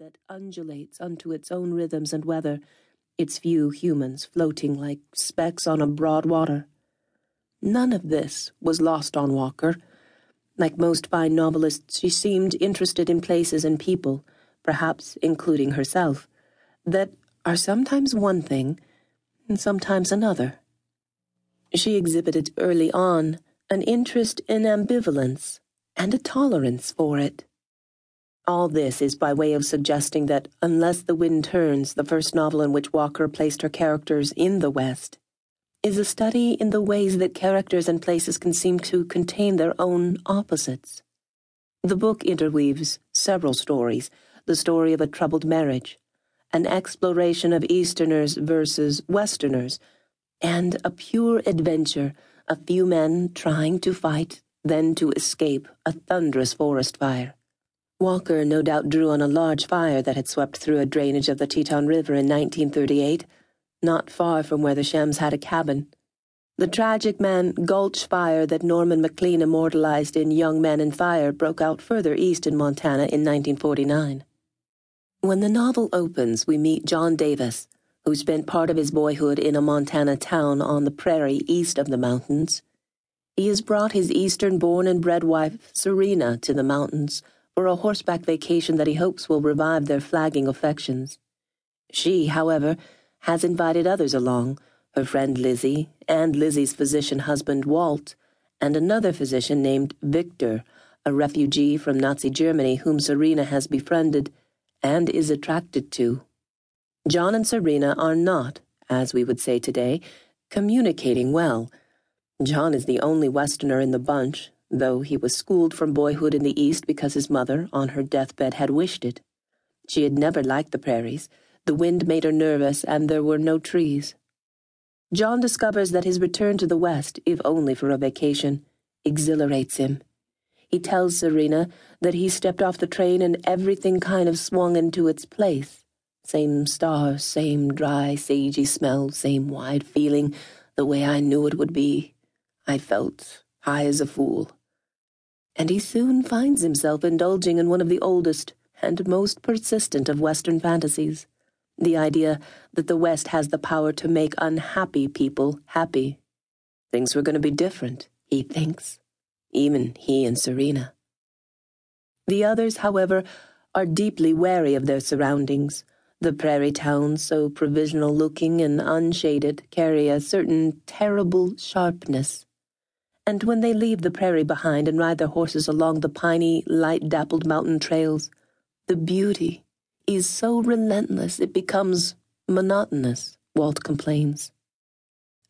that undulates unto its own rhythms and weather, its few humans floating like specks on a broad water. None of this was lost on Walker. Like most fine novelists, she seemed interested in places and people, perhaps including herself, that are sometimes one thing and sometimes another. She exhibited early on an interest in ambivalence and a tolerance for it. All this is by way of suggesting that Unless the Wind Turns, the first novel in which Walker placed her characters in the West, is a study in the ways that characters and places can seem to contain their own opposites. The book interweaves several stories the story of a troubled marriage, an exploration of Easterners versus Westerners, and a pure adventure, a few men trying to fight, then to escape a thunderous forest fire. Walker no doubt drew on a large fire that had swept through a drainage of the Teton River in 1938, not far from where the Schemms had a cabin. The tragic Mann Gulch fire that Norman Maclean immortalized in Young Men and Fire broke out further east in Montana in 1949. When the novel opens, we meet John Davis, who spent part of his boyhood in a Montana town on the prairie east of the mountains. He has brought his eastern born and bred wife, Serena, to the mountains for a horseback vacation that he hopes will revive their flagging affections. She, however, has invited others along her friend Lizzie, and Lizzie's physician husband Walt, and another physician named Victor, a refugee from Nazi Germany whom Serena has befriended and is attracted to. John and Serena are not, as we would say today, communicating well. John is the only Westerner in the bunch, though he was schooled from boyhood in the East because his mother, on her deathbed, had wished it. She had never liked the prairies. The wind made her nervous, and there were no trees. John discovers that his return to the West, if only for a vacation, exhilarates him. He tells Serena that he stepped off the train and everything kind of swung into its place. Same stars, same dry, sagey smell, same wide feeling, the way I knew it would be. I felt high as a fool and he soon finds himself indulging in one of the oldest and most persistent of Western fantasies the idea that the West has the power to make unhappy people happy. Things were going to be different, he thinks, even he and Serena. The others, however, are deeply wary of their surroundings. The prairie towns, so provisional looking and unshaded, carry a certain terrible sharpness and when they leave the prairie behind and ride their horses along the piney, light dappled mountain trails, the beauty is so relentless it becomes monotonous, Walt complains.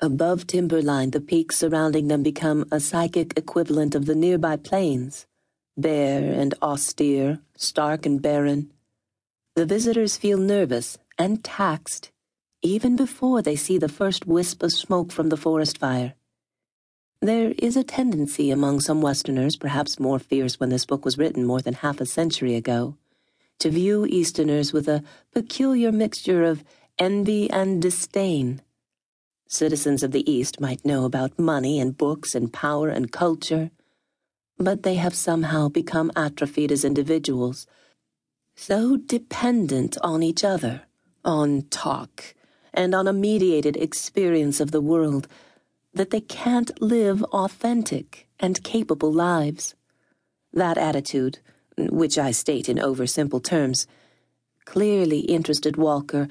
Above timberline, the peaks surrounding them become a psychic equivalent of the nearby plains, bare and austere, stark and barren. The visitors feel nervous and taxed even before they see the first wisp of smoke from the forest fire. There is a tendency among some Westerners, perhaps more fierce when this book was written more than half a century ago, to view Easterners with a peculiar mixture of envy and disdain. Citizens of the East might know about money and books and power and culture, but they have somehow become atrophied as individuals, so dependent on each other, on talk, and on a mediated experience of the world that they can't live authentic and capable lives. That attitude, which I state in oversimple terms, clearly interested Walker,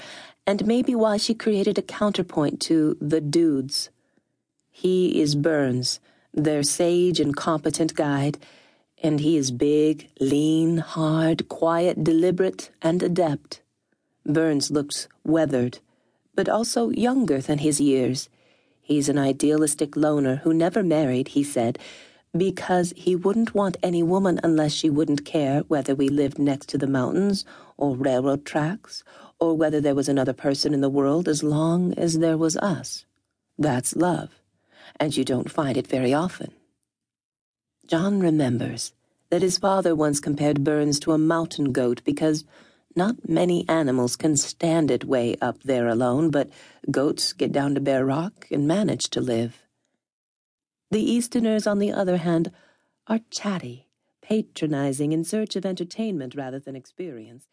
and may be why she created a counterpoint to the dudes. He is Burns, their sage and competent guide, and he is big, lean, hard, quiet, deliberate, and adept. Burns looks weathered, but also younger than his years He's an idealistic loner who never married, he said, because he wouldn't want any woman unless she wouldn't care whether we lived next to the mountains or railroad tracks or whether there was another person in the world as long as there was us. That's love, and you don't find it very often. John remembers that his father once compared Burns to a mountain goat because not many animals can stand it way up there alone, but goats get down to bare rock and manage to live. The Easterners, on the other hand, are chatty, patronizing in search of entertainment rather than experience.